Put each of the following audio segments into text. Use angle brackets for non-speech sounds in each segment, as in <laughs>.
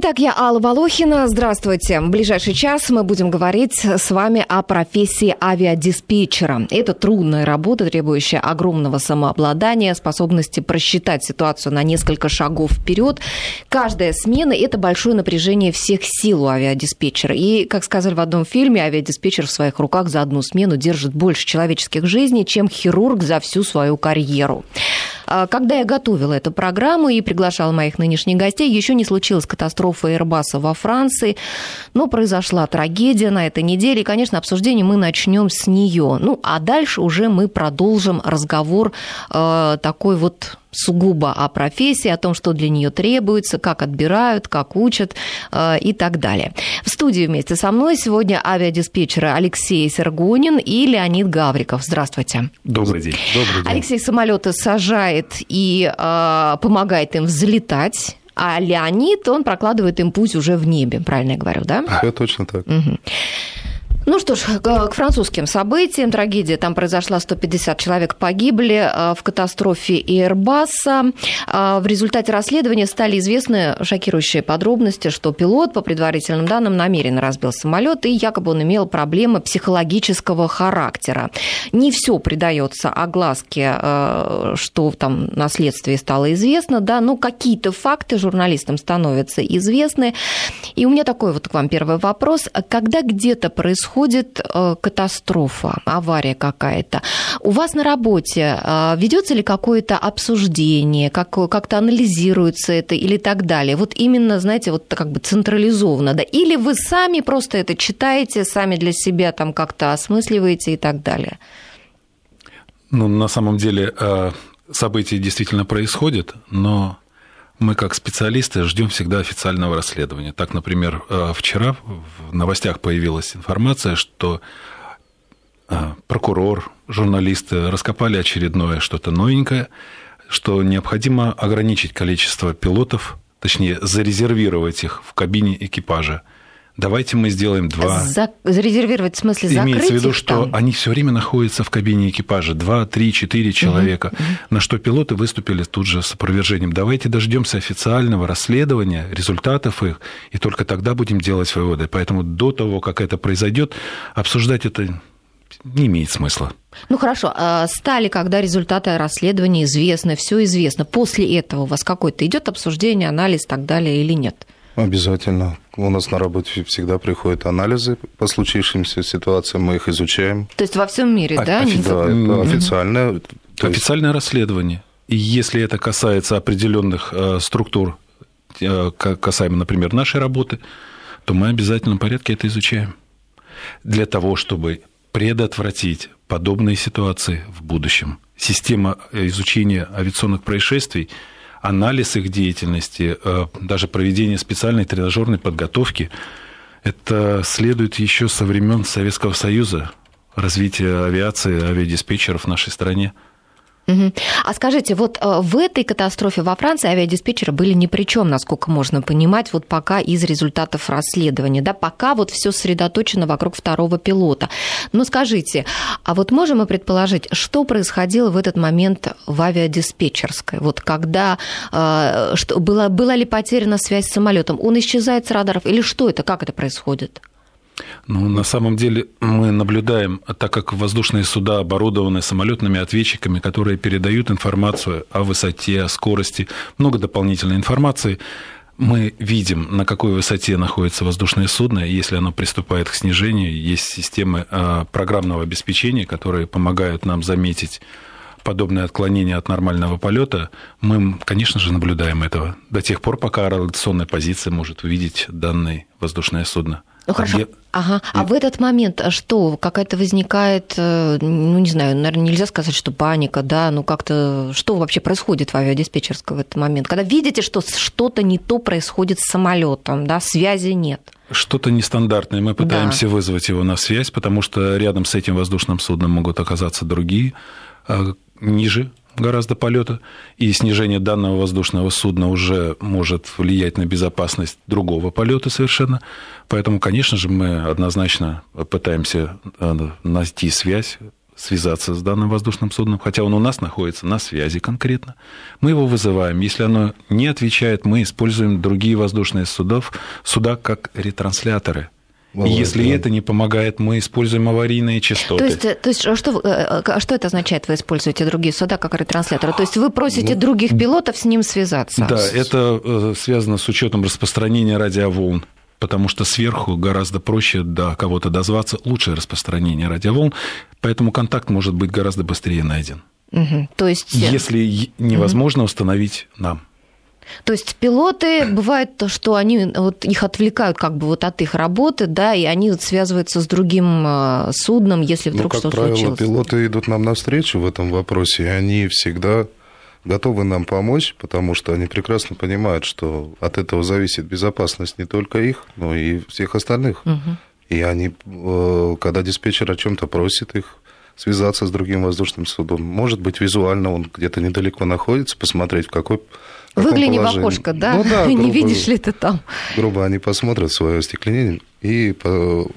Итак, я Алла Волохина. Здравствуйте. В ближайший час мы будем говорить с вами о профессии авиадиспетчера. Это трудная работа, требующая огромного самообладания, способности просчитать ситуацию на несколько шагов вперед. Каждая смена – это большое напряжение всех сил у авиадиспетчера. И, как сказали в одном фильме, авиадиспетчер в своих руках за одну смену держит больше человеческих жизней, чем хирург за всю свою карьеру. А, когда я готовила эту программу и приглашала моих нынешних гостей, еще не случилась катастрофа Airbus во Франции, но произошла трагедия на этой неделе. И, конечно, обсуждение мы начнем с нее. Ну, а дальше уже мы продолжим разговор э, такой вот сугубо о профессии, о том, что для нее требуется, как отбирают, как учат э, и так далее. В студии вместе со мной сегодня авиадиспетчеры Алексей Сергунин и Леонид Гавриков. Здравствуйте. Добрый день. Добрый день. Алексей самолеты сажает и э, помогает им взлетать. А Леонид, он прокладывает им путь уже в небе, правильно я говорю, да? Все точно так. Угу. Ну что ж, к французским событиям. Трагедия там произошла, 150 человек погибли э, в катастрофе Airbus. Э, в результате расследования стали известны шокирующие подробности, что пилот, по предварительным данным, намеренно разбил самолет, и якобы он имел проблемы психологического характера. Не все придается огласке, э, что там на следствии стало известно, да, но какие-то факты журналистам становятся известны. И у меня такой вот к вам первый вопрос. Когда где-то происходит происходит э, катастрофа, авария какая-то, у вас на работе э, ведется ли какое-то обсуждение, как, как-то анализируется это или так далее? Вот именно, знаете, вот как бы централизованно, да? Или вы сами просто это читаете, сами для себя там как-то осмысливаете и так далее? Ну, на самом деле э, события действительно происходят, но мы как специалисты ждем всегда официального расследования. Так, например, э, вчера в новостях появилась информация, что э, прокурор, журналисты раскопали очередное что-то новенькое, что необходимо ограничить количество пилотов, точнее, зарезервировать их в кабине экипажа – давайте мы сделаем два. За... Зарезервировать в смысле закрыть Имеется в виду, что там? они все время находятся в кабине экипажа, два, три, четыре человека, угу, на что пилоты выступили тут же с опровержением. Давайте дождемся официального расследования, результатов их, и только тогда будем делать выводы. Поэтому до того, как это произойдет, обсуждать это не имеет смысла. Ну хорошо, а стали, когда результаты расследования известны, все известно. После этого у вас какое-то идет обсуждение, анализ и так далее или нет? Обязательно. У нас на работе всегда приходят анализы по случившимся ситуациям, мы их изучаем. То есть во всем мире, а, да? Офи- да, это официальное. Официальное есть... расследование. И если это касается определенных э, структур, э, касаемо, например, нашей работы, то мы в обязательном порядке это изучаем. Для того, чтобы предотвратить подобные ситуации в будущем. Система изучения авиационных происшествий – анализ их деятельности, э, даже проведение специальной тренажерной подготовки, это следует еще со времен Советского Союза, развития авиации, авиадиспетчеров в нашей стране – Угу. А скажите, вот э, в этой катастрофе во Франции авиадиспетчеры были ни при чем, насколько можно понимать, вот пока из результатов расследования, да, пока вот все сосредоточено вокруг второго пилота. Но скажите, а вот можем мы предположить, что происходило в этот момент в авиадиспетчерской? Вот когда э, что, была, была ли потеряна связь с самолетом? Он исчезает с радаров или что это, как это происходит? Ну, на самом деле мы наблюдаем, так как воздушные суда оборудованы самолетными ответчиками, которые передают информацию о высоте, о скорости, много дополнительной информации, мы видим, на какой высоте находится воздушное судно, если оно приступает к снижению, есть системы а, программного обеспечения, которые помогают нам заметить подобное отклонение от нормального полета, мы, конечно же, наблюдаем этого до тех пор, пока ротационная позиция может увидеть данное воздушное судно. Ну хорошо. Где... Ага. А в этот момент что? Какая-то возникает, э, ну не знаю, наверное, нельзя сказать, что паника, да, ну как-то что вообще происходит в авиадиспетчерской в этот момент? Когда видите, что что-то не то происходит с самолетом, да, связи нет. Что-то нестандартное. Мы пытаемся да. вызвать его на связь, потому что рядом с этим воздушным судном могут оказаться другие э, ниже гораздо полета, и снижение данного воздушного судна уже может влиять на безопасность другого полета совершенно. Поэтому, конечно же, мы однозначно пытаемся э, найти связь связаться с данным воздушным судном, хотя он у нас находится на связи конкретно. Мы его вызываем. Если оно не отвечает, мы используем другие воздушные судов, суда как ретрансляторы. И если да. это не помогает, мы используем аварийные частоты. То есть, э, то есть а что, э, а что это означает, вы используете другие суда как ретрансляторы? То есть вы просите ну, других пилотов с ним связаться? Да, это э, связано с учетом распространения радиоволн потому что сверху гораздо проще до кого-то дозваться, лучшее распространение радиоволн, поэтому контакт может быть гораздо быстрее найден. Угу. То есть... Если невозможно угу. установить нам. То есть пилоты бывает то, что они вот их отвлекают как бы вот от их работы, да, и они вот связываются с другим э, судном, если вдруг ну, что-то случилось. Как правило, пилоты идут нам навстречу в этом вопросе, и они всегда готовы нам помочь, потому что они прекрасно понимают, что от этого зависит безопасность не только их, но и всех остальных. Угу. И они, э, когда диспетчер о чем-то просит их связаться с другим воздушным судом, может быть, визуально он где-то недалеко находится, посмотреть, в какой Выгляни в окошко, да? Ну, да <laughs> грубо, не видишь ли ты там? Грубо они посмотрят свое остекленение и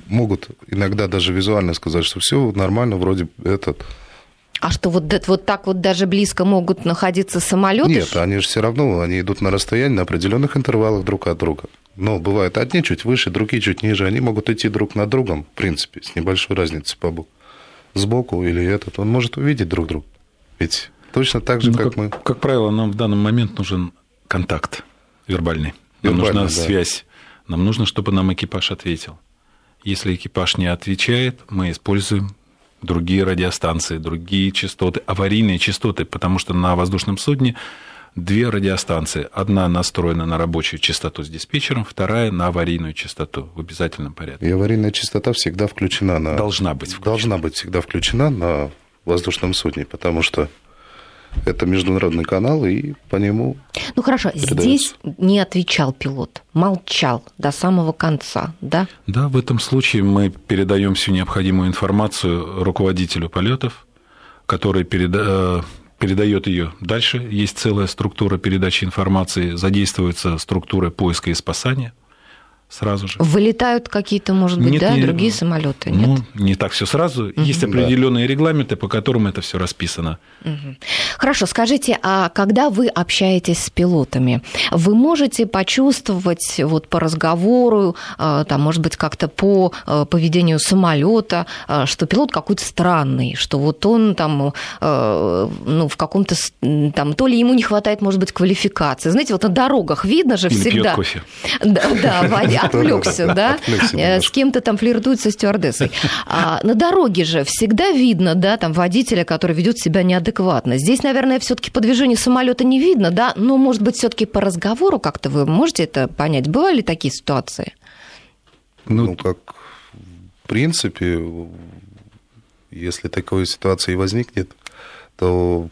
могут иногда даже визуально сказать, что все нормально, вроде этот а что вот, вот так вот даже близко могут находиться самолеты? Нет, они же все равно, они идут на расстоянии на определенных интервалах друг от друга. Но бывают одни чуть выше, другие чуть ниже. Они могут идти друг над другом, в принципе, с небольшой разницей по боку. Сбоку или этот, он может увидеть друг друга. Ведь точно так же, ну, как, как мы. Как правило, нам в данный момент нужен контакт вербальный. Нам нужна да. связь. Нам нужно, чтобы нам экипаж ответил. Если экипаж не отвечает, мы используем другие радиостанции, другие частоты, аварийные частоты, потому что на воздушном судне две радиостанции. Одна настроена на рабочую частоту с диспетчером, вторая на аварийную частоту в обязательном порядке. И аварийная частота всегда включена на... Должна быть включена. Должна быть всегда включена на воздушном судне, потому что это международный канал, и по нему. Ну хорошо, передается. здесь не отвечал пилот, молчал до самого конца, да? Да, в этом случае мы передаем всю необходимую информацию руководителю полетов, который переда... Передает ее дальше. Есть целая структура передачи информации, задействуется структура поиска и спасания сразу же. Вылетают какие-то, может быть, нет, да, не, другие самолеты? Ну, не так все сразу. Угу. Есть определенные да. регламенты, по которым это все расписано. Угу. Хорошо, скажите, а когда вы общаетесь с пилотами, вы можете почувствовать вот по разговору, а, там, может быть, как-то по а, поведению самолета, а, что пилот какой-то странный, что вот он там, ну, в каком-то там, то ли ему не хватает, может быть, квалификации. Знаете, вот на дорогах видно же Или всегда. Пьет кофе. Да, да, отвлекся, да, э, с кем-то там флиртует со стюардессой. А на дороге же всегда видно, да, там водителя, который ведет себя неадекватно. Здесь, наверное, все-таки по движению самолета не видно, да, но, может быть, все-таки по разговору как-то вы можете это понять? Бывали такие ситуации? Ну, ну как в принципе, если такой ситуации возникнет, то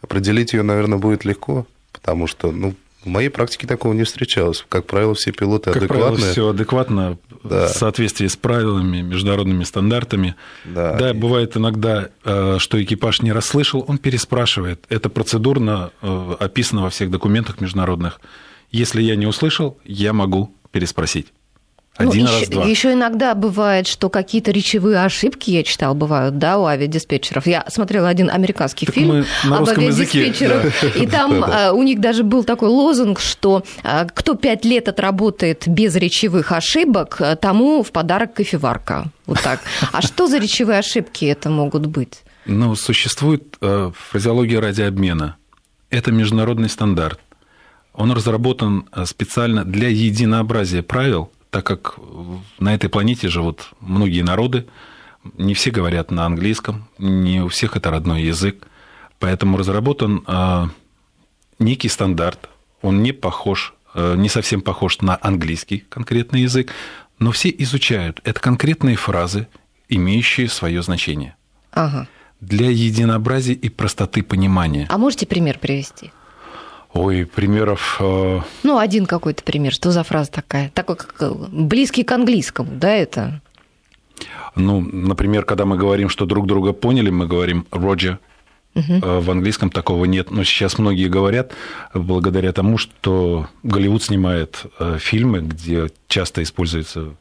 определить ее, наверное, будет легко, потому что, ну, в моей практике такого не встречалось. Как правило, все пилоты как адекватные. Правило, все адекватно, да. в соответствии с правилами, международными стандартами. Да, да и... бывает иногда, э, что экипаж не расслышал, он переспрашивает. Это процедурно э, описано во всех документах международных. Если я не услышал, я могу переспросить. Ну, Один ну, раз, еще, два. Еще иногда бывает, что какие-то речевые ошибки, я читал, бывают, да, у авиадиспетчеров. Я смотрела один американский так фильм об авиадиспетчерах, языке, да. и там а, у них даже был такой лозунг, что а, кто пять лет отработает без речевых ошибок, тому в подарок кофеварка. Вот так. А что за речевые ошибки это могут быть? Ну, существует э, фразеология радиообмена. Это международный стандарт. Он разработан э, специально для единообразия правил так как на этой планете живут многие народы, не все говорят на английском, не у всех это родной язык, поэтому разработан а, некий стандарт, он не похож, а, не совсем похож на английский конкретный язык, но все изучают. Это конкретные фразы, имеющие свое значение. Ага. Для единообразия и простоты понимания. А можете пример привести? Ой, примеров... Э, ну, один какой-то пример. Что за фраза такая? Такой, как э, близкий к английскому, да, это? Ну, например, когда мы говорим, что друг друга поняли, мы говорим «Роджер», Угу. В английском такого нет, но сейчас многие говорят, благодаря тому, что Голливуд снимает фильмы, где часто используется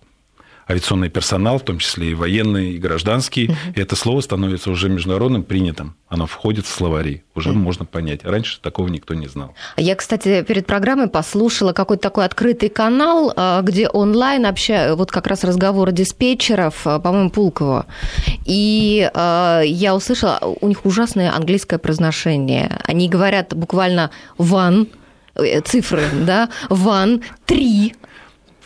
авиационный персонал, в том числе и военные, и гражданские. Угу. И это слово становится уже международным принятым. Оно входит в словари. Уже угу. можно понять. Раньше такого никто не знал. Я, кстати, перед программой послушала какой-то такой открытый канал, а, где онлайн общаю, вот как раз разговоры диспетчеров, а, по-моему, Пулкова. И а, я услышала, у них ужасное английское произношение. Они говорят буквально «one», э, цифры, да, one, три,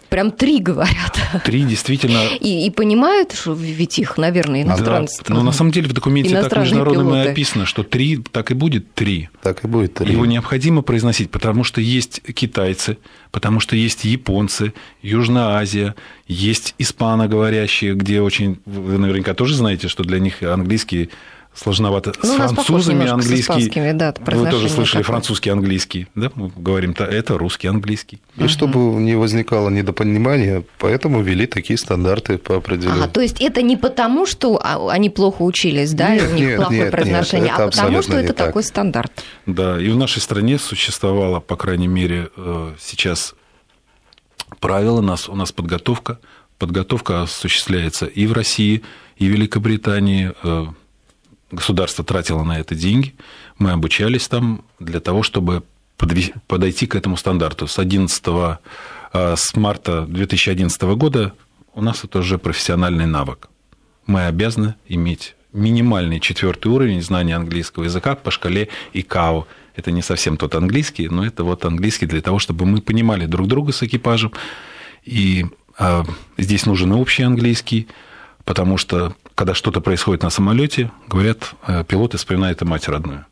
прям три говорят. Три действительно. И, и понимают, что ведь их, наверное, иностранцы. Да, но на самом деле в документе так международно и описано, что три, так и будет три. Так и будет три. Его необходимо произносить, потому что есть китайцы, потому что есть японцы, Южная Азия, есть испаноговорящие, где очень, вы наверняка тоже знаете, что для них английский сложновато. Ну, с французами английский. С да, Вы тоже слышали такое. французский английский. Да? Мы говорим, это русский английский. И угу. чтобы не возникало недопонимания, поэтому ввели такие стандарты по определению. Ага, то есть это не потому, что а, они плохо учились, да, нет, и у них нет, плохое нет, произношение, нет, а потому что это так. такой стандарт. Да, и в нашей стране существовало, по крайней мере, э, сейчас правило, у нас, у нас подготовка. Подготовка осуществляется и в России, и в Великобритании, э, государство тратило на это деньги, мы обучались там для того, чтобы подойти к этому стандарту. С 11 а, с марта 2011 года у нас это уже профессиональный навык. Мы обязаны иметь минимальный четвертый уровень знания английского языка по шкале ИКАО. Это не совсем тот английский, но это вот английский для того, чтобы мы понимали друг друга с экипажем. И а, здесь нужен общий английский, потому что когда что-то происходит на самолете, говорят, э, пилоты вспоминают и мать родную.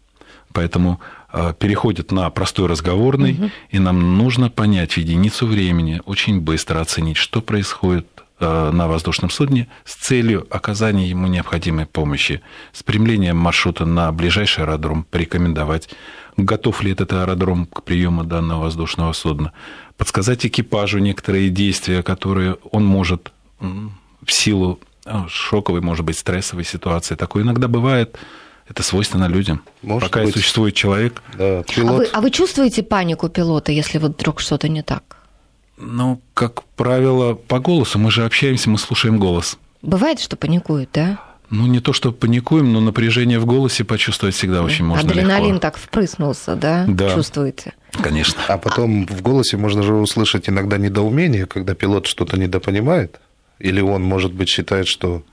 Поэтому э, переходят на простой разговорный, угу. и нам нужно понять в единицу времени, очень быстро оценить, что происходит э, на воздушном судне с целью оказания ему необходимой помощи, спрямлением маршрута на ближайший аэродром, порекомендовать, готов ли этот аэродром к приему данного воздушного судна, подсказать экипажу некоторые действия, которые он может в силу шоковой, может быть, стрессовой ситуации. Такое иногда бывает. Это свойственно людям. Может Пока быть. существует человек. Да, пилот. А, вы, а вы чувствуете панику пилота, если вот вдруг что-то не так? Ну, как правило, по голосу. Мы же общаемся, мы слушаем голос. Бывает, что паникуют, да? Ну, не то, что паникуем, но напряжение в голосе почувствовать всегда очень можно Адреналин легко. так впрыснулся, да? Да. Чувствуете? Конечно. А потом в голосе можно же услышать иногда недоумение, когда пилот что-то недопонимает. Или он, может быть, считает, что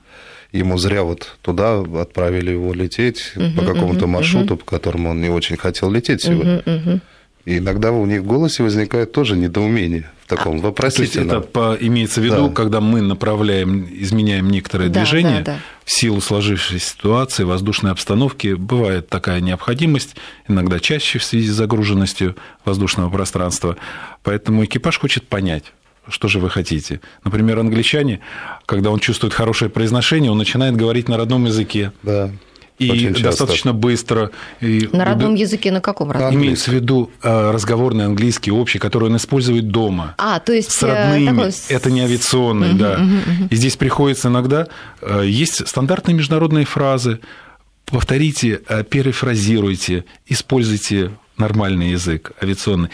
ему зря вот туда отправили его лететь uh-huh, по какому-то uh-huh, маршруту, uh-huh. по которому он не очень хотел лететь сегодня. Uh-huh, uh-huh. И иногда у них в голосе возникает тоже недоумение в таком а, вопросительном. То есть это по, имеется в виду, да. когда мы направляем, изменяем некоторое да, движение, да, да. в силу сложившейся ситуации, воздушной обстановки, бывает такая необходимость, иногда чаще в связи с загруженностью воздушного пространства. Поэтому экипаж хочет понять, что же вы хотите? Например, англичане, когда он чувствует хорошее произношение, он начинает говорить на родном языке. Да. И Очень достаточно часто. быстро. И на родном языке на каком родном? Имеется в виду э, разговорный английский общий, который он использует дома. А, то есть с родными. Такой... Это не авиационный, угу, да. Угу, угу. И здесь приходится иногда э, есть стандартные международные фразы. Повторите, э, перефразируйте, используйте нормальный язык авиационный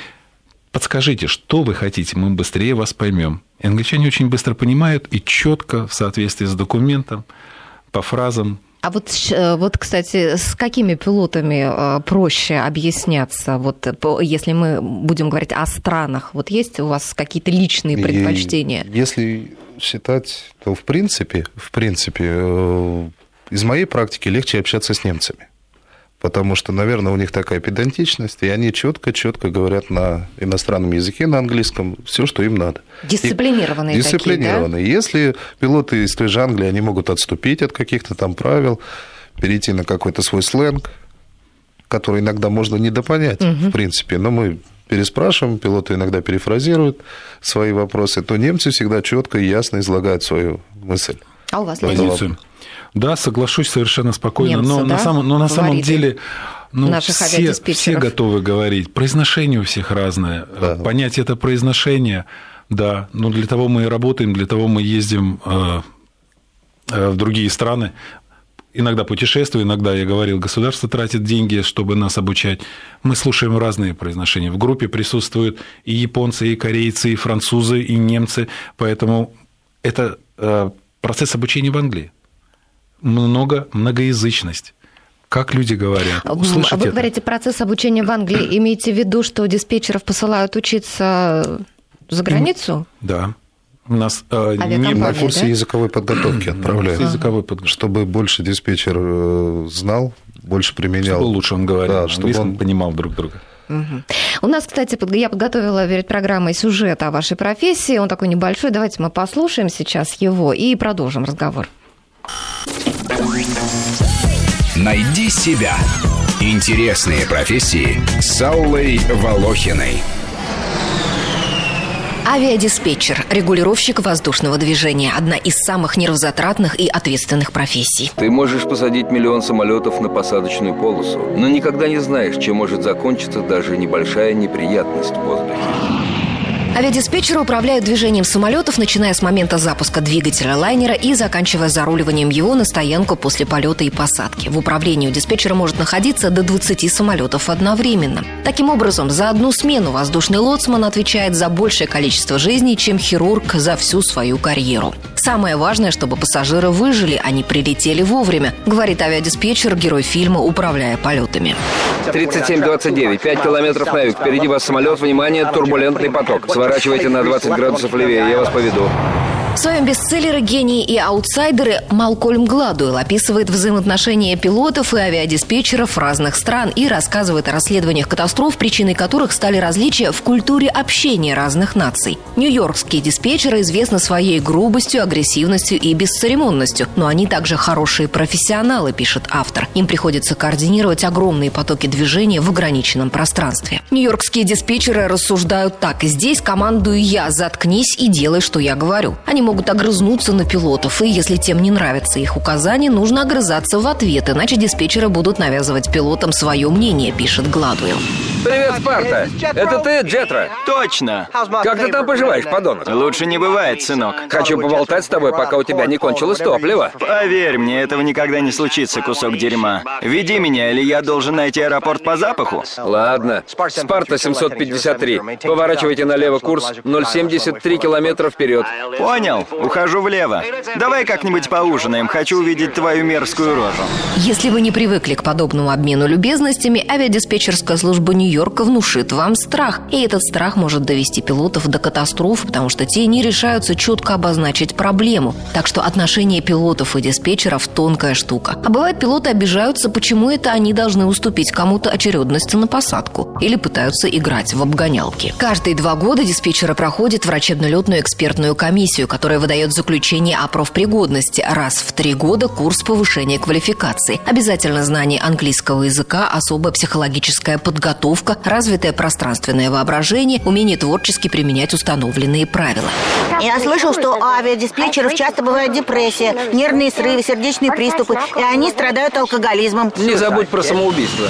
подскажите, что вы хотите, мы быстрее вас поймем. И англичане очень быстро понимают и четко в соответствии с документом, по фразам. А вот, э, вот, кстати, с какими пилотами э, проще объясняться, вот, если мы будем говорить о странах? Вот есть у вас какие-то личные предпочтения? И если считать, то в принципе, в принципе, э, из моей практики легче общаться с немцами потому что, наверное, у них такая педантичность, и они четко-четко говорят на иностранном языке, на английском, все, что им надо. Дисциплинированные и, Дисциплинированные. Такие, да? Если пилоты из той же Англии, они могут отступить от каких-то там правил, перейти на какой-то свой сленг, который иногда можно недопонять, угу. в принципе, но мы переспрашиваем, пилоты иногда перефразируют свои вопросы, то немцы всегда четко и ясно излагают свою мысль. А у вас позицию? Да, соглашусь совершенно спокойно. Немцы, но, да? на самом, но на самом деле ну, все, все готовы говорить. Произношение у всех разное. Да. Понять это произношение, да. Но для того мы и работаем, для того мы ездим э, э, в другие страны. Иногда путешествую, иногда, я говорил, государство тратит деньги, чтобы нас обучать. Мы слушаем разные произношения. В группе присутствуют и японцы, и корейцы, и французы, и немцы. Поэтому это э, процесс обучения в Англии. Много, многоязычность. Как люди говорят? Услышать Вы это? говорите процесс обучения в Англии. <clears throat> Имеете в виду, что диспетчеров посылают учиться за границу? Да. У нас э, не на курсе да? языковой подготовки отправляют. Языковой подготовки. Чтобы больше диспетчер э, знал, больше применял. Чтобы лучше он говорил, да, чтобы он понимал друг друга. Угу. У нас, кстати, я подготовила перед программой сюжет о вашей профессии. Он такой небольшой. Давайте мы послушаем сейчас его и продолжим разговор. Найди себя. Интересные профессии с Аллой Волохиной. Авиадиспетчер, регулировщик воздушного движения – одна из самых нервозатратных и ответственных профессий. Ты можешь посадить миллион самолетов на посадочную полосу, но никогда не знаешь, чем может закончиться даже небольшая неприятность в воздухе. Авиадиспетчеры управляют движением самолетов, начиная с момента запуска двигателя лайнера и заканчивая заруливанием его на стоянку после полета и посадки. В управлении у диспетчера может находиться до 20 самолетов одновременно. Таким образом, за одну смену воздушный лоцман отвечает за большее количество жизней, чем хирург за всю свою карьеру. Самое важное, чтобы пассажиры выжили, а не прилетели вовремя, говорит авиадиспетчер, герой фильма «Управляя полетами». 3729, 5 километров на юг. Впереди вас самолет, внимание, турбулентный поток. Сворачивайте на 20 градусов левее, я вас поведу. В своем бестселлере «Гении и аутсайдеры» Малкольм Гладуэлл описывает взаимоотношения пилотов и авиадиспетчеров разных стран и рассказывает о расследованиях катастроф, причиной которых стали различия в культуре общения разных наций. Нью-Йоркские диспетчеры известны своей грубостью, агрессивностью и бесцеремонностью, но они также хорошие профессионалы, пишет автор. Им приходится координировать огромные потоки движения в ограниченном пространстве. Нью-Йоркские диспетчеры рассуждают так. Здесь командую я, заткнись и делай, что я говорю. Они могут огрызнуться на пилотов, и если тем не нравятся их указания, нужно огрызаться в ответ, иначе диспетчеры будут навязывать пилотам свое мнение, пишет Гладуэлл. Привет, Спарта! Это ты, Джетра? Точно! Как ты там поживаешь, подонок? Лучше не бывает, сынок. Хочу поболтать с тобой, пока у тебя не кончилось топливо. Поверь мне, этого никогда не случится, кусок дерьма. Веди меня, или я должен найти аэропорт по запаху? Ладно. Спарта 753. Поворачивайте налево курс 0,73 километра вперед. Понял. Ухожу влево. Давай как-нибудь поужинаем. Хочу увидеть твою мерзкую рожу. Если вы не привыкли к подобному обмену любезностями, авиадиспетчерская служба Нью Нью-Йорка внушит вам страх. И этот страх может довести пилотов до катастроф, потому что те не решаются четко обозначить проблему. Так что отношение пилотов и диспетчеров – тонкая штука. А бывает, пилоты обижаются, почему это они должны уступить кому-то очередность на посадку. Или пытаются играть в обгонялки. Каждые два года диспетчеры проходят врачебно-летную экспертную комиссию, которая выдает заключение о профпригодности. Раз в три года курс повышения квалификации. Обязательно знание английского языка, особая психологическая подготовка развитое пространственное воображение, умение творчески применять установленные правила. Я слышал, что у авиадиспетчеров часто бывает депрессия, нервные срывы, сердечные приступы, и они страдают алкоголизмом. Не забудь про самоубийство.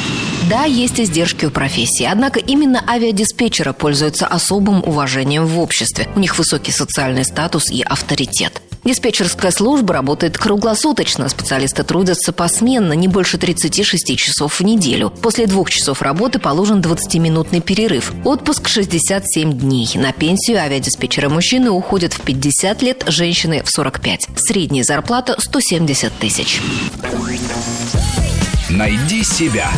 Да, есть издержки у профессии, однако именно авиадиспетчеры пользуются особым уважением в обществе. У них высокий социальный статус и авторитет. Диспетчерская служба работает круглосуточно. Специалисты трудятся посменно, не больше 36 часов в неделю. После двух часов работы положен 20-минутный перерыв. Отпуск 67 дней. На пенсию авиадиспетчеры мужчины уходят в 50 лет, женщины в 45. Средняя зарплата 170 тысяч. Найди себя.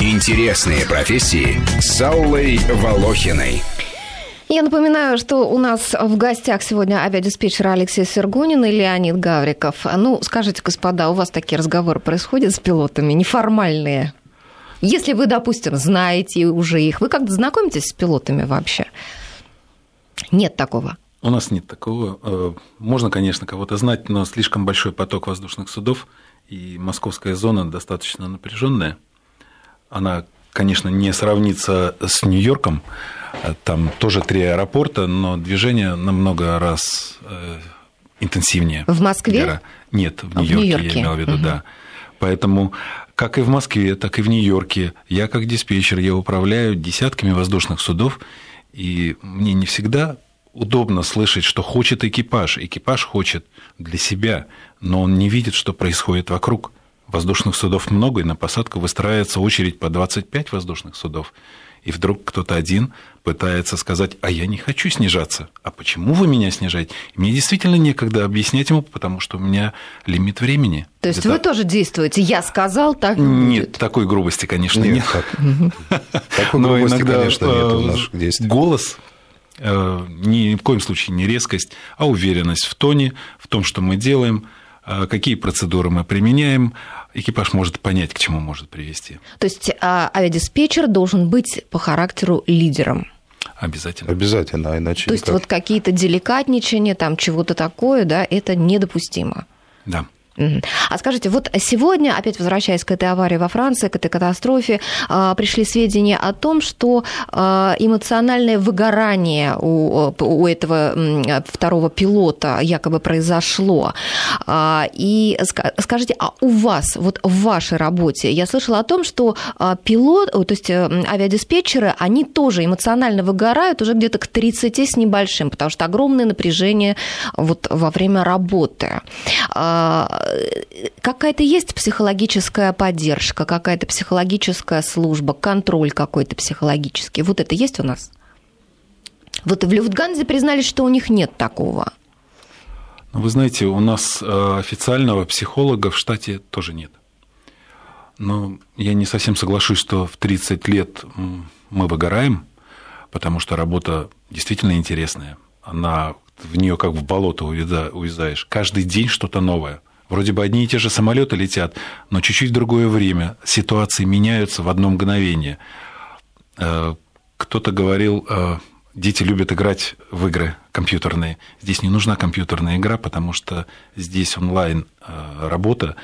Интересные профессии с Аллой Волохиной. Я напоминаю, что у нас в гостях сегодня авиадиспетчер Алексей Сергунин и Леонид Гавриков. Ну, скажите, господа, у вас такие разговоры происходят с пилотами, неформальные? Если вы, допустим, знаете уже их, вы как-то знакомитесь с пилотами вообще? Нет такого. У нас нет такого. Э, можно, конечно, кого-то знать, но слишком большой поток воздушных судов, и московская зона достаточно напряженная. Она, конечно, не сравнится с Нью-Йорком, там тоже три аэропорта, но движение намного раз э, интенсивнее. В Москве? Вера. Нет, в Нью-Йорке, в Нью-Йорке. я имел в виду, угу. да. Поэтому как и в Москве, так и в Нью-Йорке, я как диспетчер, я управляю десятками воздушных судов, и мне не всегда удобно слышать, что хочет экипаж. Экипаж хочет для себя, но он не видит, что происходит вокруг. Воздушных судов много, и на посадку выстраивается очередь по 25 воздушных судов. и вдруг кто-то один пытается сказать, а я не хочу снижаться, а почему вы меня снижаете? И мне действительно некогда объяснять ему, потому что у меня лимит времени. То есть Это... вы тоже действуете? Я сказал, так Нет, будет. такой грубости, конечно, нет. нет. <laughs> Такой Но грубости, иногда конечно, нет в э, наших действиях. голос э, ни в коем случае не резкость, а уверенность в тоне, в том, что мы делаем, какие процедуры мы применяем, экипаж может понять, к чему может привести. То есть а, авиадиспетчер должен быть по характеру лидером. Обязательно. Обязательно, а иначе То есть никак. вот какие-то деликатничания, там чего-то такое, да, это недопустимо. Да. А скажите, вот сегодня, опять возвращаясь к этой аварии во Франции, к этой катастрофе, а, пришли сведения о том, что а, эмоциональное выгорание у, у этого второго пилота якобы произошло. А, И ска- скажите, а у вас, вот в вашей работе, я слышала о том, что пилот, то есть э, авиадиспетчеры, они тоже эмоционально выгорают уже где-то к 30 с небольшим, потому что огромное напряжение вот во время работы. Какая-то есть психологическая поддержка, какая-то психологическая служба, контроль какой-то психологический. Вот это есть у нас? Вот в Люфтганзе признались, что у них нет такого. Ну, вы знаете, у нас э, официального психолога в штате тоже нет. Но я не совсем соглашусь, что в 30 лет мы выгораем, потому что работа действительно интересная. Она в нее как в болото увяза- увязаешь. Каждый день что-то новое. Вроде бы одни и те же самолеты летят, но чуть-чуть другое время. Ситуации меняются в одно мгновение. Э, Кто-то говорил, э, дети любят играть в игры компьютерные. Здесь не нужна компьютерная игра, потому что здесь онлайн э, работа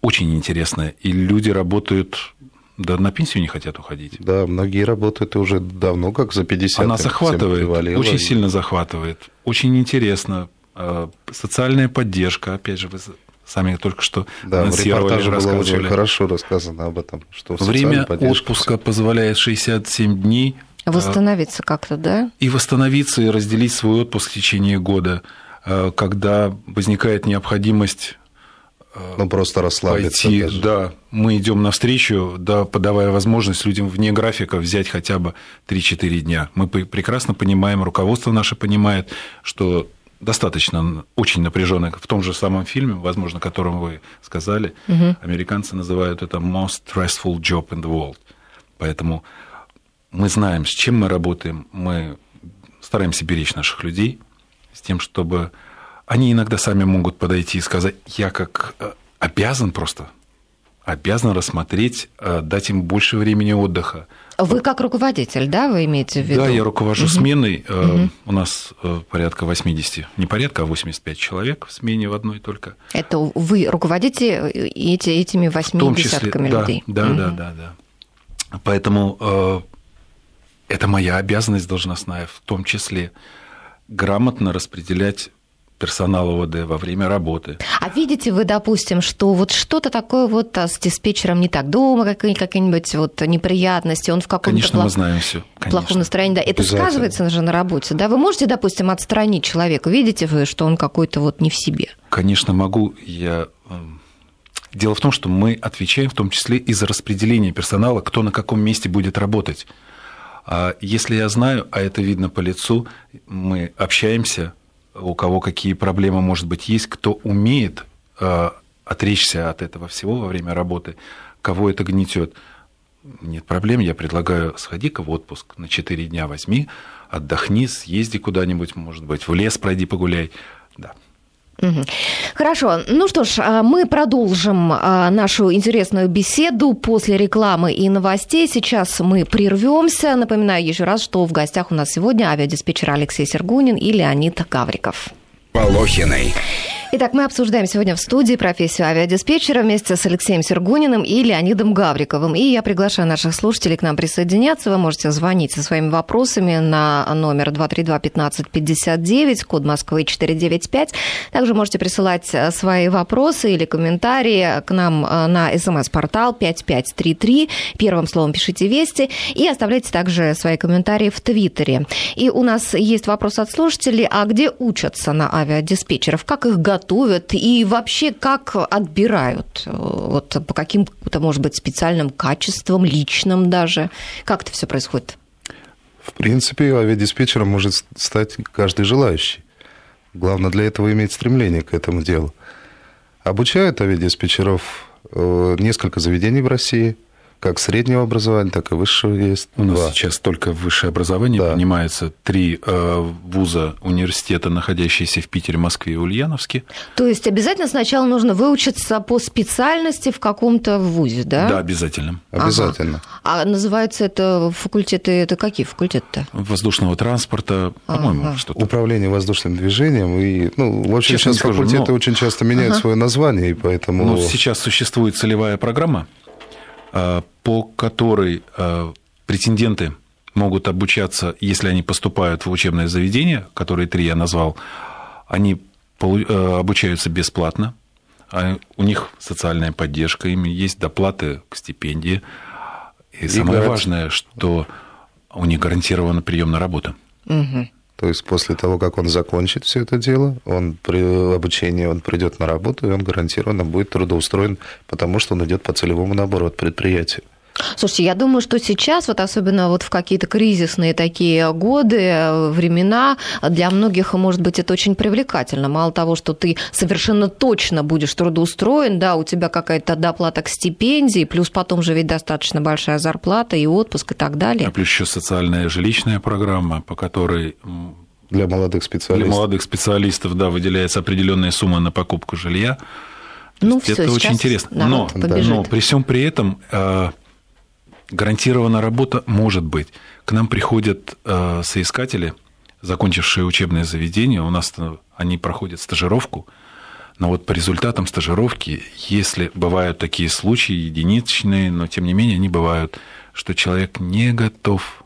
очень интересная, и люди работают, да на пенсию не хотят уходить. Да, многие работают уже давно, как за 50 Она захватывает, очень сильно захватывает, очень интересно. Социальная поддержка, опять же, вы сами только что Да, в анонсировали, репортаже было очень рассказывали. хорошо рассказано об этом. Что Время отпуска позволяет 67 дней э, Восстановиться как-то, да? и восстановиться и разделить свой отпуск в течение года, э, когда возникает необходимость Ну, просто расслабиться пойти, даже. да, мы идем навстречу, да, подавая возможность людям вне графика взять хотя бы 3-4 дня. Мы прекрасно понимаем, руководство наше понимает, что достаточно очень напряженный. В том же самом фильме, возможно, о котором вы сказали, американцы называют это most stressful job in the world. Поэтому мы знаем, с чем мы работаем, мы стараемся беречь наших людей с тем, чтобы они иногда сами могут подойти и сказать, я как э, обязан просто, обязан рассмотреть, э, дать им больше времени отдыха. Вы как руководитель, да, вы имеете в виду? Да, я руковожу сменой. э, У нас э, порядка 80, не порядка, а 85 человек в смене в одной только. Это вы руководите эти, этими восьми В том числе, десятками да, людей? Да, Мгм. да, да, да. Поэтому э, это моя обязанность должностная, в том числе грамотно распределять персонал ОВД во время работы. А видите вы, допустим, что вот что-то такое вот а, с диспетчером не так дома, какие- какие-нибудь вот неприятности, он в каком-то Конечно, мы плох- знаем все. плохом настроении, да, это сказывается же на работе, да? Вы можете, допустим, отстранить человека, видите вы, что он какой-то вот не в себе? Конечно, могу. Я... эм, Дело в том, что мы отвечаем в том числе и за распределение персонала, кто на каком месте будет работать. А если я знаю, а это видно по лицу, мы общаемся, у кого какие проблемы, может быть, есть, кто умеет э, отречься от этого всего во время работы, кого это гнетет. Нет проблем, я предлагаю, сходи-ка в отпуск на 4 дня возьми, отдохни, съезди куда-нибудь, может быть, в лес пройди погуляй. Да. Хорошо. Ну что ж, а, мы продолжим а, нашу интересную беседу после рекламы и новостей. Сейчас мы прервемся. Напоминаю еще раз, что в гостях у нас сегодня авиадиспетчер Алексей Сергунин и Леонид Гавриков. Волохиной. Итак, мы обсуждаем сегодня в студии профессию авиадиспетчера вместе с Алексеем Сергуниным и Леонидом Гавриковым. И я приглашаю наших слушателей к нам присоединяться. Вы можете звонить со своими вопросами на номер 232-1559, код Москвы 495. Также можете присылать э, свои вопросы или комментарии к нам э, на смс-портал 5533. Первым словом пишите «Вести» и оставляйте также свои комментарии в Твиттере. И у нас есть вопрос от слушателей, а где учатся на авиадиспетчеров? Как их готовят? Готовят и вообще как отбирают? Вот по каким-то, может быть, специальным качествам, личным даже? Как это все происходит? В принципе, авиадиспетчером может стать каждый желающий. Главное для этого иметь стремление к этому делу. Обучают авиадиспетчеров э, несколько заведений в России – как среднего образования, так и высшего есть. У нас два. сейчас только высшее образование да. принимается три э, вуза университета, находящиеся в Питере, Москве и Ульяновске. То есть обязательно сначала нужно выучиться по специальности в каком-то вузе, да? Да, обязательно. Обязательно. Ага. А называются это факультеты, это какие факультеты-то? Воздушного транспорта, по-моему, ага. что-то. Управление воздушным движением. И, ну, в общем, Честно сейчас скажу, факультеты но... очень часто меняют ага. свое название, и поэтому... Ну, сейчас существует целевая программа, по которой э, претенденты могут обучаться, если они поступают в учебное заведение, которые три я назвал, они э, обучаются бесплатно, а у них социальная поддержка, им есть доплаты к стипендии. И, и самое гаранти... важное, что у них гарантирована приемная работа. Угу. То есть после того, как он закончит все это дело, он при обучении он придет на работу, и он гарантированно будет трудоустроен, потому что он идет по целевому набору от предприятия. Слушайте, я думаю, что сейчас, вот особенно вот в какие-то кризисные такие годы, времена, для многих, может быть, это очень привлекательно. Мало того, что ты совершенно точно будешь трудоустроен, да, у тебя какая-то доплата к стипендии, плюс потом же ведь достаточно большая зарплата и отпуск и так далее. А плюс еще социальная жилищная программа, по которой для молодых специалистов. Для молодых специалистов, да, выделяется определенная сумма на покупку жилья. Ну, все, это очень интересно. Но, но при всем при этом э, гарантированная работа может быть. К нам приходят э, соискатели, закончившие учебное заведение, у нас они проходят стажировку, но вот по результатам стажировки, если бывают такие случаи единичные, но тем не менее они бывают, что человек не готов,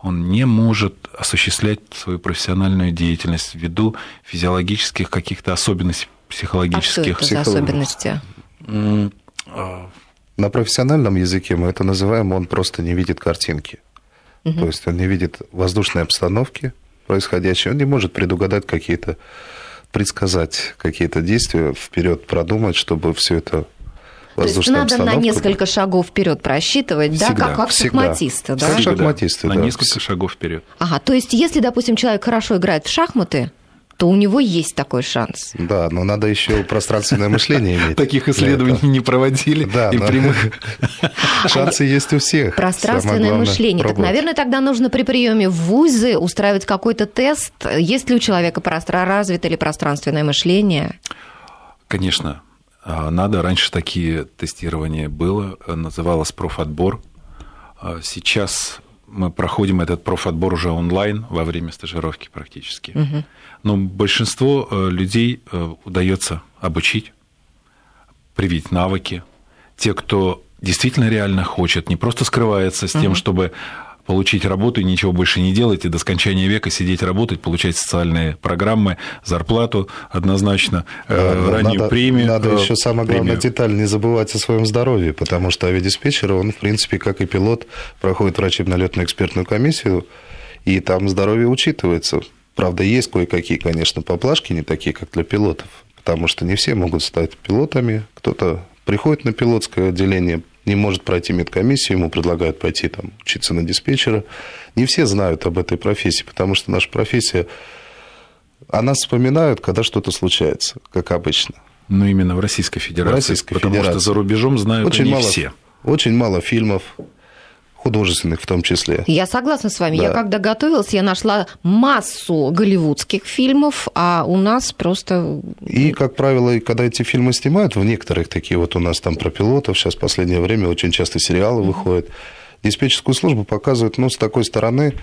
он не может осуществлять свою профессиональную деятельность ввиду физиологических каких-то особенностей психологических. А что это за особенности? На профессиональном языке мы это называем, он просто не видит картинки. Угу. То есть он не видит воздушной обстановки происходящей, он не может предугадать какие-то, предсказать какие-то действия, вперед продумать, чтобы все это то есть надо на несколько шагов вперед просчитывать, всегда, да, как, как всегда. шахматисты, да? Как шахматисты, да. На несколько шагов вперед. Ага, то есть если, допустим, человек хорошо играет в шахматы, то у него есть такой шанс. Да, но надо еще пространственное мышление иметь. Таких исследований не проводили. Да, и прямых. Шансы есть у всех. Пространственное мышление. Так, наверное, тогда нужно при приеме в ВУЗы устраивать какой-то тест, есть ли у человека развито или пространственное мышление. Конечно. А, надо. Раньше такие тестирования было. Называлось профотбор. А, сейчас мы проходим этот профотбор уже онлайн во время стажировки практически. Угу. Но большинство э, людей э, удается обучить, привить навыки. Те, кто действительно реально хочет, не просто скрывается с тем, угу. чтобы получить работу и ничего больше не делать, и до скончания века сидеть работать, получать социальные программы, зарплату однозначно, э, да, раннюю надо, премию. Надо еще самое главное деталь не забывать о своем здоровье, потому что авиадиспетчер, он, в принципе, как и пилот, проходит врачебно-летную экспертную комиссию, и там здоровье учитывается. Правда, есть кое-какие, конечно, поблажки, не такие, как для пилотов, потому что не все могут стать пилотами. Кто-то приходит на пилотское отделение, не может пройти медкомиссию, ему предлагают пойти там, учиться на диспетчера. Не все знают об этой профессии, потому что наша профессия, о нас вспоминают, когда что-то случается, как обычно. Ну, именно в Российской Федерации. В Российской потому Федерации. что за рубежом знают очень не мало, все. Очень мало фильмов, художественных в том числе. Я согласна с вами. Да. Я когда готовилась, я нашла массу голливудских фильмов, а у нас просто... И, как правило, когда эти фильмы снимают, в некоторых такие вот у нас там про пилотов, сейчас в последнее время очень часто сериалы mm-hmm. выходят, диспетчерскую службу показывают, ну, с такой стороны,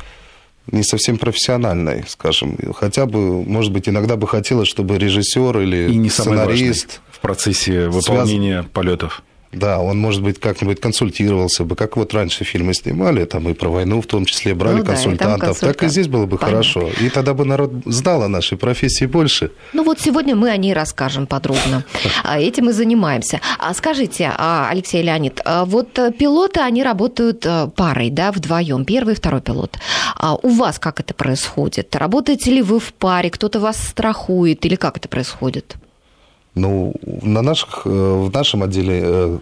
не совсем профессиональной, скажем. Хотя бы, может быть, иногда бы хотелось, чтобы режиссер или и не сценарист в процессе выполнения связ... полетов да, он, может быть, как-нибудь консультировался бы, как вот раньше фильмы снимали, там и про войну в том числе брали ну, консультантов, да, консультант. так и здесь было бы Понятно. хорошо. И тогда бы народ знал о нашей профессии больше. Ну вот сегодня мы о ней расскажем подробно. <laughs> А этим и занимаемся. А скажите, а, Алексей Леонид, а вот э, пилоты, они работают э, парой, да, вдвоем, первый и второй пилот. А у вас как это происходит? Работаете ли вы в паре, кто-то вас страхует или как это происходит? Ну, на наших, э, в нашем отделе, э,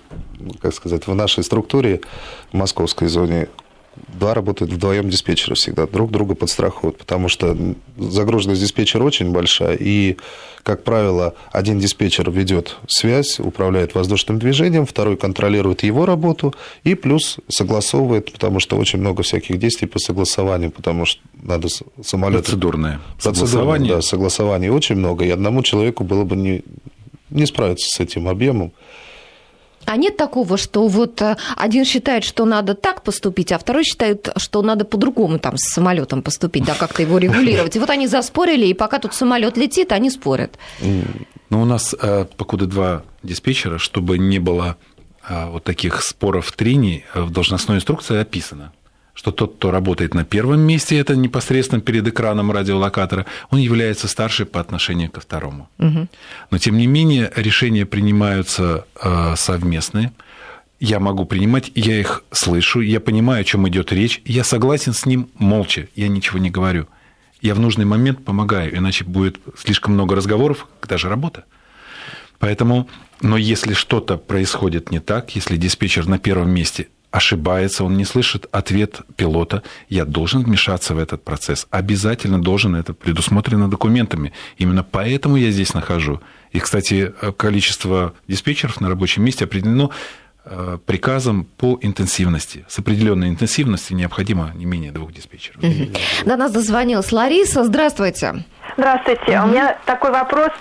как сказать, в нашей структуре в московской зоне два работают вдвоем диспетчеры всегда, друг друга подстрахуют, потому что загруженность диспетчера очень большая, и, как правило, один диспетчер ведет связь, управляет воздушным движением, второй контролирует его работу, и плюс согласовывает, потому что очень много всяких действий по согласованию, потому что надо самолет... Процедурное. Согласование. Да, согласований очень много, и одному человеку было бы не, не справиться с этим объемом. А нет такого, что вот э, один считает, что надо так поступить, а второй считает, что надо по-другому там с самолетом поступить, да, как-то его регулировать. И вот они заспорили, и пока тут самолет летит, они спорят. Ну, у нас э, покуда два диспетчера, чтобы не было э, вот таких споров, трений, в должностной инструкции описано что тот, кто работает на первом месте, это непосредственно перед экраном радиолокатора, он является старше по отношению ко второму. Угу. Но, тем не менее, решения принимаются э, совместные. Я могу принимать, я их слышу, я понимаю, о чем идет речь, я согласен с ним молча, я ничего не говорю. Я в нужный момент помогаю, иначе будет слишком много разговоров, даже работа. Поэтому, но если что-то происходит не так, если диспетчер на первом месте, ошибается, он не слышит ответ пилота, я должен вмешаться в этот процесс. Обязательно должен, это предусмотрено документами. Именно поэтому я здесь нахожу. И, кстати, количество диспетчеров на рабочем месте определено приказом по интенсивности. С определенной интенсивностью необходимо не менее двух диспетчеров. До нас дозвонилась Лариса. Здравствуйте. Здравствуйте. У меня такой вопрос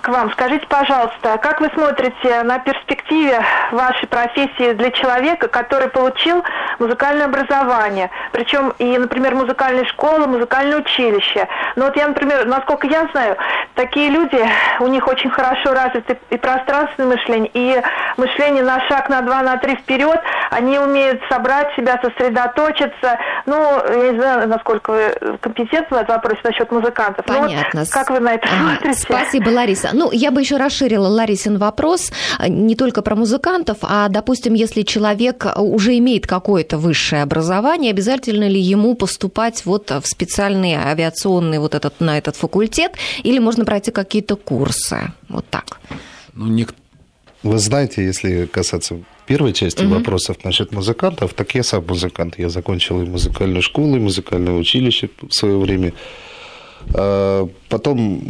к вам. Скажите, пожалуйста, как вы смотрите на перспективе вашей профессии для человека, который получил музыкальное образование, причем и, например, музыкальная школа, музыкальное училище. Но вот я, например, насколько я знаю, такие люди, у них очень хорошо развито и пространственное мышление, и мышление на шаг, на два, на три вперед. Они умеют собрать себя, сосредоточиться. Ну, я не знаю, насколько вы компетентны в этом вопросе насчет музыкантов. Понятно. Вот как вы на это ага. смотрите? Спасибо, Лариса. Ну, я бы еще расширила Ларисин вопрос э, не только про музыкантов, а, допустим, если человек уже имеет какое-то высшее образование, обязательно ли ему поступать вот в специальный авиационный вот этот, на этот факультет, или можно пройти какие-то курсы? Вот так. Ну, не... Вы знаете, если касаться первой части угу. вопросов насчет музыкантов, так я сам музыкант. Я закончил и музыкальную школу, и музыкальное училище в свое время. А, потом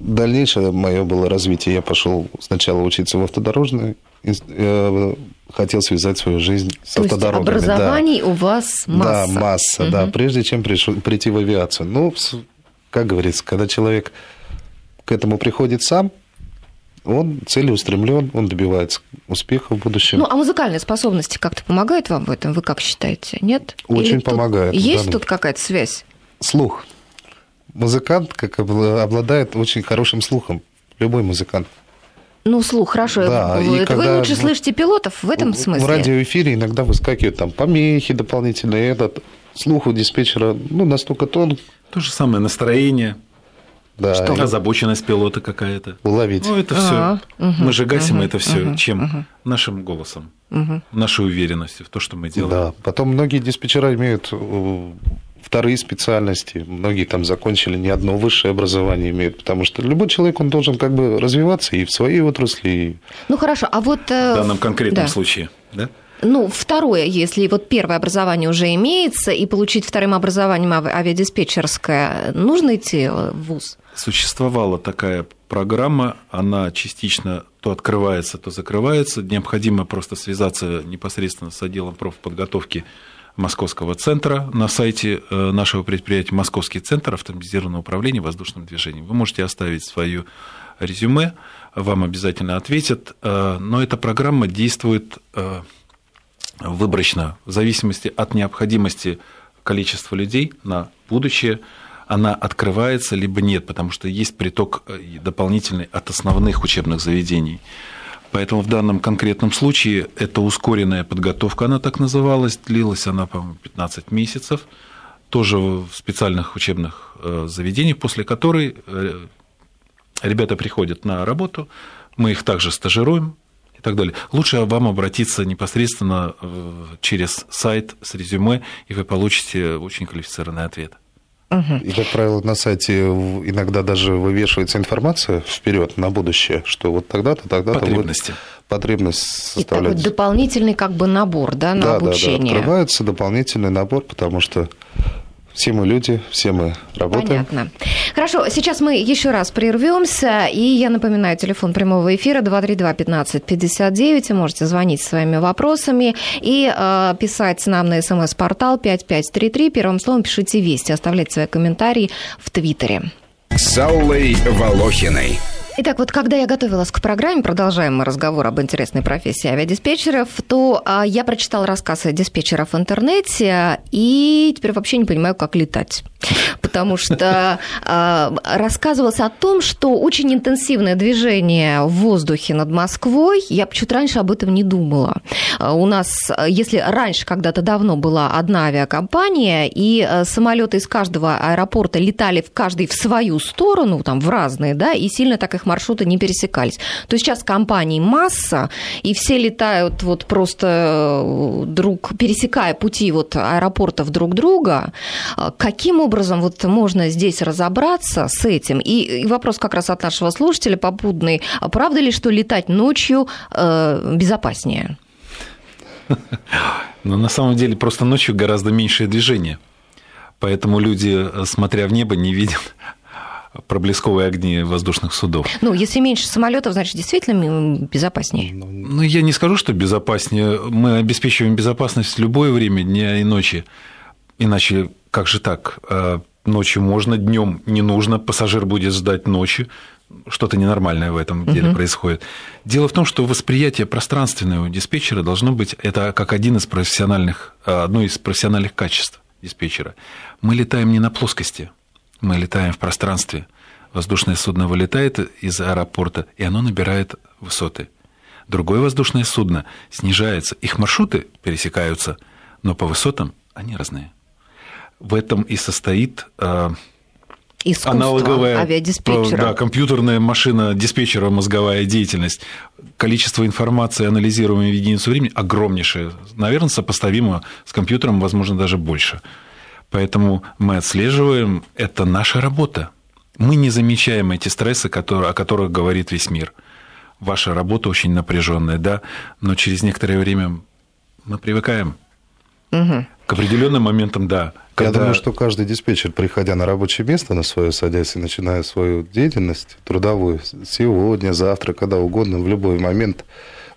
дальнейшее мое было развитие. Я пошел сначала учиться в автодорожной, э, хотел связать свою жизнь с То автодорогами. Есть образований да. у вас масса. Да, масса, угу. да, прежде чем пришел, прийти в авиацию. Ну, как говорится, когда человек к этому приходит сам, он целеустремлен, он добивается успеха в будущем. Ну, а музыкальные способности как-то помогают вам в этом? Вы как считаете? Нет? Очень Или помогает. Есть тут какая-то связь? Слух музыкант как обладает очень хорошим слухом. Любой музыкант. Ну, слух, хорошо. Да, вы, это вы лучше слышите пилотов в этом смысле? В радиоэфире иногда выскакивают там помехи дополнительные. Этот слух у диспетчера ну, настолько тонк. То же самое настроение. Да. Что? Озабоченность пилота какая-то. Уловить. Ну, это все. Угу, Мы же гасим угу, это все угу, чем? Угу. Нашим голосом, угу. нашей уверенностью в то, что мы делаем. Да. Потом многие диспетчера имеют вторые специальности, многие там закончили не одно высшее образование имеют, потому что любой человек, он должен как бы развиваться и в своей отрасли. И... Ну хорошо, а вот... Э, в данном конкретном да. случае, да? Ну, второе, если вот первое образование уже имеется, и получить вторым образованием авиадиспетчерское, нужно идти в ВУЗ? Существовала такая программа, она частично то открывается, то закрывается. Необходимо просто связаться непосредственно с отделом профподготовки Московского центра на сайте э, нашего предприятия Московский центр автоматизированного управления воздушным движением. Вы можете оставить свое резюме, вам обязательно ответят, э, но эта программа действует э, выборочно, в зависимости от необходимости количества людей на будущее, она открывается либо нет, потому что есть приток дополнительный от основных учебных заведений. Поэтому в данном конкретном случае это ускоренная подготовка, она так называлась, длилась она, по-моему, 15 месяцев, тоже в специальных учебных э, заведениях, после которой э, ребята приходят на работу, мы их также стажируем и так далее. Лучше вам обратиться непосредственно э, через сайт с резюме, и вы получите очень квалифицированный ответ. И, как правило, на сайте иногда даже вывешивается информация вперед на будущее, что вот тогда-то, тогда-то Потребности. Вот потребность составлять. И такой дополнительный как бы набор, да, на да, обучение. Да, да, открывается дополнительный набор, потому что все мы люди, все мы работаем. Понятно. Хорошо, сейчас мы еще раз прервемся. И я напоминаю, телефон прямого эфира 232-1559. Можете звонить своими вопросами и э, писать нам на смс-портал 5533. Первым словом пишите «Вести». Оставляйте свои комментарии в Твиттере. С Аллой Волохиной. Итак, вот когда я готовилась к программе, продолжаем мы разговор об интересной профессии авиадиспетчеров, то а, я прочитала рассказы диспетчеров в интернете и теперь вообще не понимаю, как летать. Потому что а, рассказывалось о том, что очень интенсивное движение в воздухе над Москвой, я чуть раньше об этом не думала. А, у нас, если раньше когда-то давно была одна авиакомпания, и а, самолеты из каждого аэропорта летали в каждый в свою сторону, там в разные, да, и сильно так их маршруты не пересекались. То есть сейчас компаний масса, и все летают вот просто э, друг, пересекая пути вот аэропортов друг друга. А каким образом вот можно здесь разобраться с этим? И, вопрос как раз от нашего слушателя попутный. А правда ли, что летать ночью э, безопаснее? Но на самом деле просто ночью гораздо меньшее движение. Поэтому люди, смотря в небо, не видят проблесковые огни воздушных судов. Ну, если меньше самолетов, значит, действительно безопаснее. Ну, я не скажу, что безопаснее. Мы обеспечиваем безопасность в любое время дня и ночи. Иначе как же так? А, ночью можно, днем не нужно, пассажир будет ждать ночи. Что-то ненормальное в этом деле угу. происходит. Дело в том, что восприятие пространственное у диспетчера должно быть это как один из профессиональных, а, одно из профессиональных качеств диспетчера. Мы летаем не на плоскости, мы летаем в пространстве. Воздушное судно вылетает из аэропорта, и оно набирает высоты. Другое воздушное судно снижается. Их маршруты пересекаются, но по высотам они разные. В этом и состоит э, Искусство аналоговая авиадиспетчера. Да, компьютерная машина диспетчера, мозговая деятельность. Количество информации, анализируемой в единицу времени, огромнейшее. Наверное, сопоставимо с компьютером, возможно, даже больше. Поэтому мы отслеживаем, это наша работа. Мы не замечаем эти стрессы, которые, о которых говорит весь мир. Ваша работа очень напряженная, да, но через некоторое время мы привыкаем. Угу. К определенным моментам, да. Когда... Я думаю, что каждый диспетчер, приходя на рабочее место на свое, садясь и начиная свою деятельность трудовую, сегодня, завтра, когда угодно, в любой момент,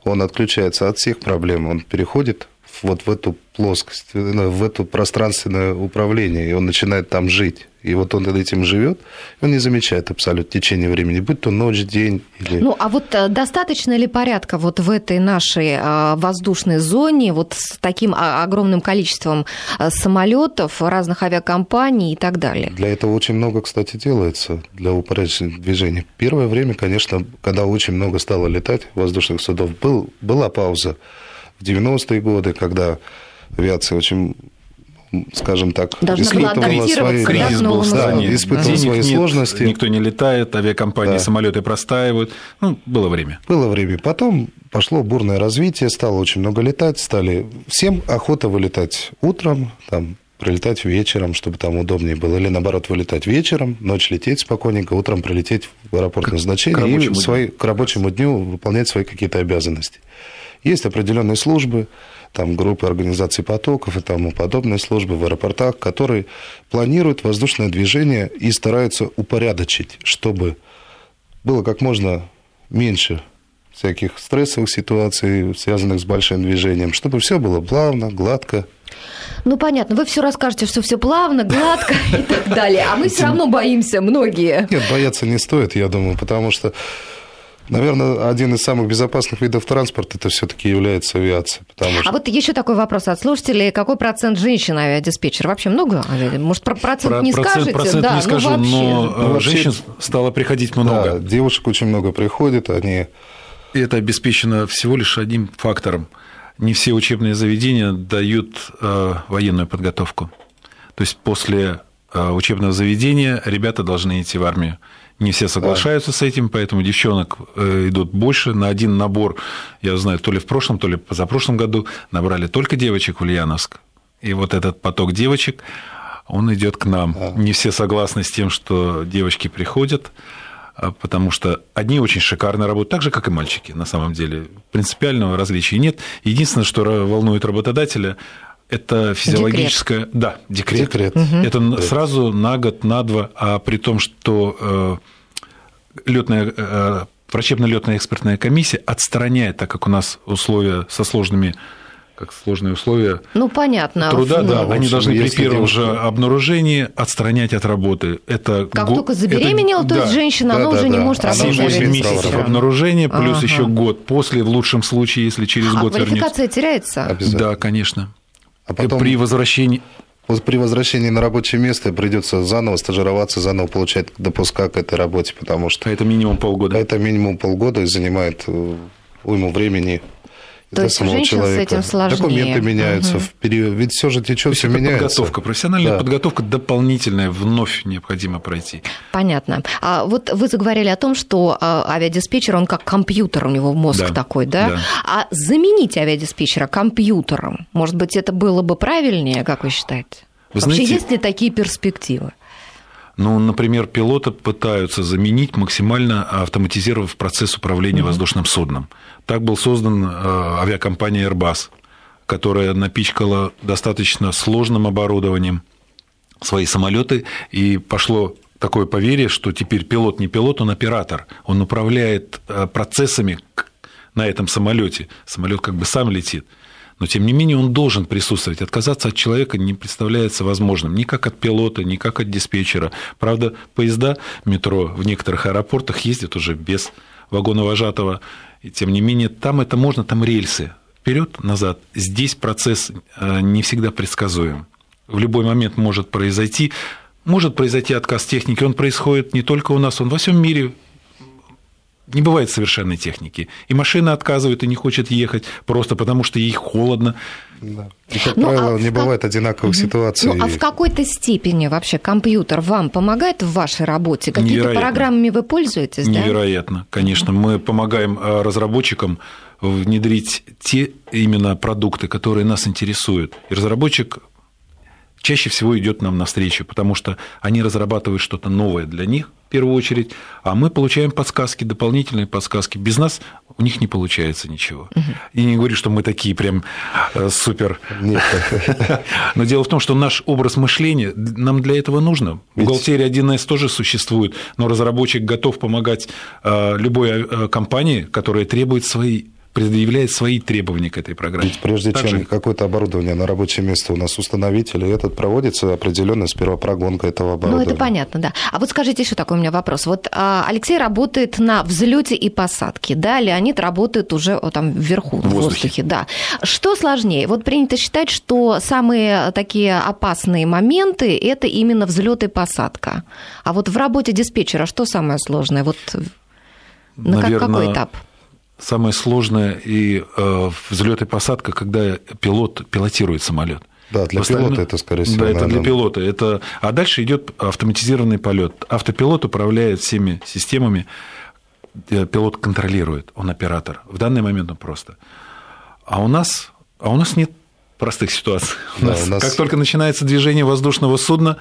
он отключается от всех проблем, он переходит вот в эту плоскость, в это пространственное управление, и он начинает там жить. И вот он этим живет, он не замечает абсолютно течение времени, будь то ночь, день или... Ну, а вот э, достаточно ли порядка вот в этой нашей э, воздушной зоне, вот с таким огромным количеством э, самолетов, разных авиакомпаний и так далее? Для этого очень много, кстати, делается, для упорядочения движения. Первое время, конечно, когда очень много стало летать воздушных судов, был, была пауза в 90-е годы, когда авиация очень скажем так, Должна испытывала свои, кризис да, был в стране. Да, испытывала свои нет, сложности. Никто не летает, авиакомпании, да. самолеты простаивают. Ну, было время. Было время. Потом пошло бурное развитие, стало очень много летать, стали всем охота вылетать утром, там, прилетать вечером, чтобы там удобнее было, или наоборот вылетать вечером, ночь лететь спокойненько, утром прилететь в аэропорт назначения и свои, к рабочему дню выполнять свои какие-то обязанности. Есть определенные службы, там группы организации потоков и тому подобные службы в аэропортах, которые планируют воздушное движение и стараются упорядочить, чтобы было как можно меньше всяких стрессовых ситуаций, связанных с большим движением, чтобы все было плавно, гладко. Ну, понятно, вы все расскажете, что все плавно, гладко и так далее, а мы все равно боимся, многие. Нет, бояться не стоит, я думаю, потому что Наверное, один из самых безопасных видов транспорта это все-таки является авиация. Потому а что... А вот еще такой вопрос от слушателей. Какой процент женщин авиадиспетчер? Вообще много? Может, про процент про, не процент, скажете? Процент да, не скажу, ну, вообще. но ну, женщин стало приходить много. Да, девушек очень много приходит, они... И это обеспечено всего лишь одним фактором. Не все учебные заведения дают э, военную подготовку. То есть после э, учебного заведения ребята должны идти в армию. Не все соглашаются да. с этим, поэтому девчонок э, идут больше. На один набор, я знаю, то ли в прошлом, то ли позапрошлом году набрали только девочек в Ульяновск. И вот этот поток девочек, он идет к нам. Не все согласны с тем, что девочки приходят, а, потому что одни очень шикарно работают, так же, как и мальчики, на самом деле. Принципиального различия нет. Единственное, что волнует работодателя, это физиологическое... Декрет. Да, декрет. декрет. Угу. Это декрет. сразу на год, на два, а при том, что э, летная э, врачебно-летная экспертная комиссия отстраняет, так как у нас условия со сложными как сложные условия ну, понятно. труда, ну, да, общем, они должны при первом же обнаружении отстранять от работы. Это как го... только забеременела, это... то есть да. женщина, да, она да, уже да. не может работать. 7 месяцев обнаружения, плюс ага. еще год после, в лучшем случае, если через а год вернется. квалификация теряется? Да, конечно. А потом... При возвращении при возвращении на рабочее место придется заново стажироваться, заново получать допуска к этой работе, потому что... А это минимум полгода? Это минимум полгода и занимает э, уйму времени. То есть у женщин человека. с этим сложнее. Документы меняются угу. в период, ведь все же течет, все меняется. Подготовка, профессиональная да. подготовка дополнительная вновь необходимо пройти. Понятно. А вот вы заговорили о том, что а, авиадиспетчер, он как компьютер, у него мозг да. такой, да? да? А заменить авиадиспетчера компьютером, может быть, это было бы правильнее, как вы считаете? Вы Вообще, знаете, есть ли такие перспективы? Ну, например, пилоты пытаются заменить, максимально автоматизировав процесс управления mm-hmm. воздушным судном. Так был создан э, авиакомпания Airbus, которая напичкала достаточно сложным оборудованием свои самолеты, и пошло такое поверье, что теперь пилот не пилот, он оператор. Он управляет э, процессами на этом самолете. Самолет как бы сам летит но тем не менее он должен присутствовать. Отказаться от человека не представляется возможным ни как от пилота, ни как от диспетчера. Правда, поезда метро в некоторых аэропортах ездят уже без вагона вожатого, и тем не менее там это можно, там рельсы. Вперед, назад. Здесь процесс э, не всегда предсказуем. В любой момент может произойти, может произойти отказ техники. Он происходит не только у нас, он во всем мире не бывает совершенной техники. И машина отказывает и не хочет ехать просто потому, что ей холодно. Да. И, как ну, правило, а не как... бывает одинаковых угу. ситуаций. Ну, а в какой-то степени вообще компьютер вам помогает в вашей работе? Какими-то программами вы пользуетесь? Невероятно, да? конечно. Мы помогаем а, разработчикам внедрить те именно продукты, которые нас интересуют. И разработчик чаще всего идет нам навстречу, потому что они разрабатывают что-то новое для них – первую очередь, а мы получаем подсказки, дополнительные подсказки. Без нас у них не получается ничего. Угу. И не говорю, что мы такие прям э, супер. <laughs> Но дело в том, что наш образ мышления нам для этого нужно. Бухгалтерия 1С тоже существует, но разработчик готов помогать э, любой э, компании, которая требует свои предъявляет свои требования к этой программе. Ведь прежде Также... чем какое-то оборудование на рабочее место у нас установить, или этот проводится определенная сперва прогонка этого оборудования. Ну, это понятно, да. А вот скажите еще такой у меня вопрос. Вот а, Алексей работает на взлете и посадке, да, Леонид работает уже там вверху, в, в воздухе. воздухе, да. Что сложнее? Вот принято считать, что самые такие опасные моменты – это именно взлет и посадка. А вот в работе диспетчера что самое сложное? Вот на Наверное, какой этап? Самое сложное и э, взлет и посадка, когда пилот пилотирует самолет. Да, для пилота это, скорее всего. Да, это наверное... для пилота. Это... А дальше идет автоматизированный полет. Автопилот управляет всеми системами, э, пилот контролирует, он оператор. В данный момент он просто. А у нас, а у нас нет простых ситуаций. У, да, нас, у нас... Как только начинается движение воздушного судна,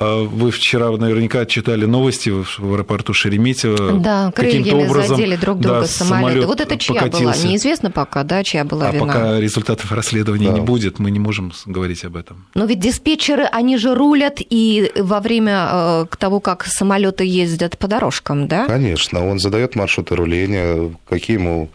вы вчера наверняка читали новости в аэропорту Шереметьево. Да, крыльями образом, задели друг друга да, самолеты. Вот это чья покатился. была? Неизвестно пока, да, чья была а вина? пока результатов расследования да. не будет, мы не можем говорить об этом. Но ведь диспетчеры, они же рулят и во время э, того, как самолеты ездят по дорожкам, да? Конечно, он задает маршруты руления, какие ему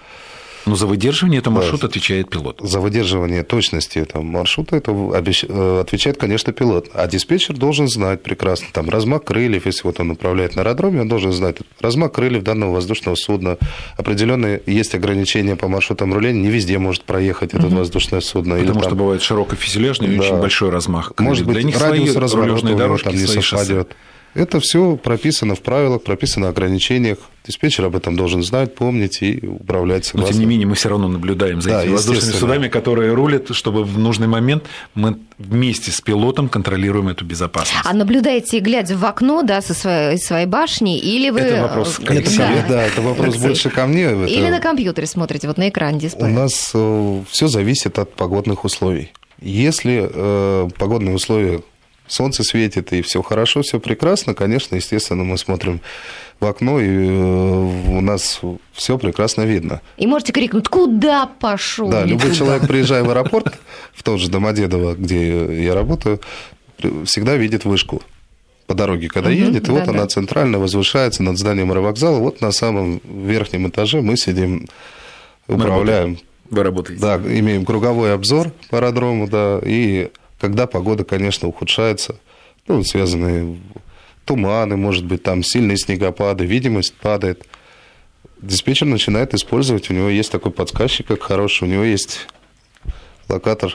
но за выдерживание этого маршрута да. отвечает пилот. За выдерживание точности этого маршрута это э, отвечает, конечно, пилот. А диспетчер должен знать прекрасно, там, размах крыльев, если вот он управляет на аэродроме, он должен знать размах крыльев данного воздушного судна. Определенные есть ограничения по маршрутам руления, не везде может проехать это угу. воздушное судно. Потому Или, что там... бывает широкофюзеляжный и да. очень большой размах. Крыльев. Может быть, радиус свои разворота дорожки, там не совпадет. Шоссе. Это все прописано в правилах, прописано в ограничениях. Диспетчер об этом должен знать, помнить и управлять согласно. Но, тем не менее, мы все равно наблюдаем за да, этими воздушными судами, которые рулят, чтобы в нужный момент мы вместе с пилотом контролируем эту безопасность. А наблюдаете, глядя в окно, да, со своей, своей башни, или вы... Это вопрос к это, да. да, это вопрос больше ко мне. Или это... на компьютере смотрите, вот на экране дисплея. У нас э, все зависит от погодных условий. Если э, погодные условия солнце светит, и все хорошо, все прекрасно, конечно, естественно, мы смотрим в окно, и э, у нас все прекрасно видно. И можете крикнуть, куда пошел? Да, любой человек, приезжая в аэропорт, в тот же Домодедово, где я работаю, всегда видит вышку по дороге, когда угу, едет, и да, вот да. она центрально возвышается над зданием аэровокзала. Вот на самом верхнем этаже мы сидим, управляем. Вы работаете? Да, имеем круговой обзор по аэродрому, да, и когда погода, конечно, ухудшается, ну, связанные туманы, может быть, там сильные снегопады, видимость падает. Диспетчер начинает использовать, у него есть такой подсказчик, как хороший, у него есть локатор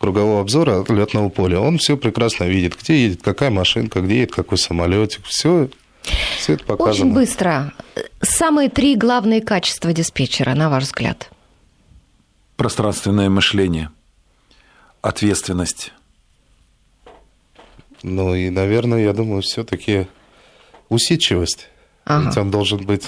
кругового обзора летного поля. Он все прекрасно видит, где едет какая машинка, где едет какой самолетик, все, все это показано. Очень быстро. Самые три главные качества диспетчера, на ваш взгляд? Пространственное мышление, ответственность ну и, наверное, я думаю, все-таки усидчивость. Ага. Ведь он должен быть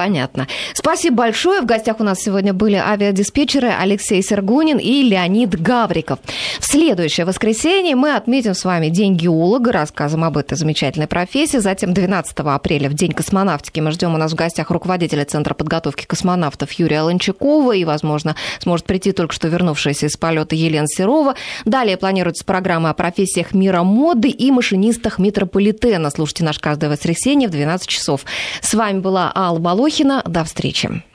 Понятно. Спасибо большое. В гостях у нас сегодня были авиадиспетчеры Алексей Сергунин и Леонид Гавриков. В следующее воскресенье мы отметим с вами День геолога, рассказываем об этой замечательной профессии. Затем 12 апреля, в День космонавтики, мы ждем у нас в гостях руководителя Центра подготовки космонавтов Юрия Ланчакова и, возможно, сможет прийти только что вернувшаяся из полета Елена Серова. Далее планируется программа о профессиях мира моды и машинистах метрополитена. Слушайте наш каждое воскресенье в 12 часов. С вами была Алла Волохина. До встречи.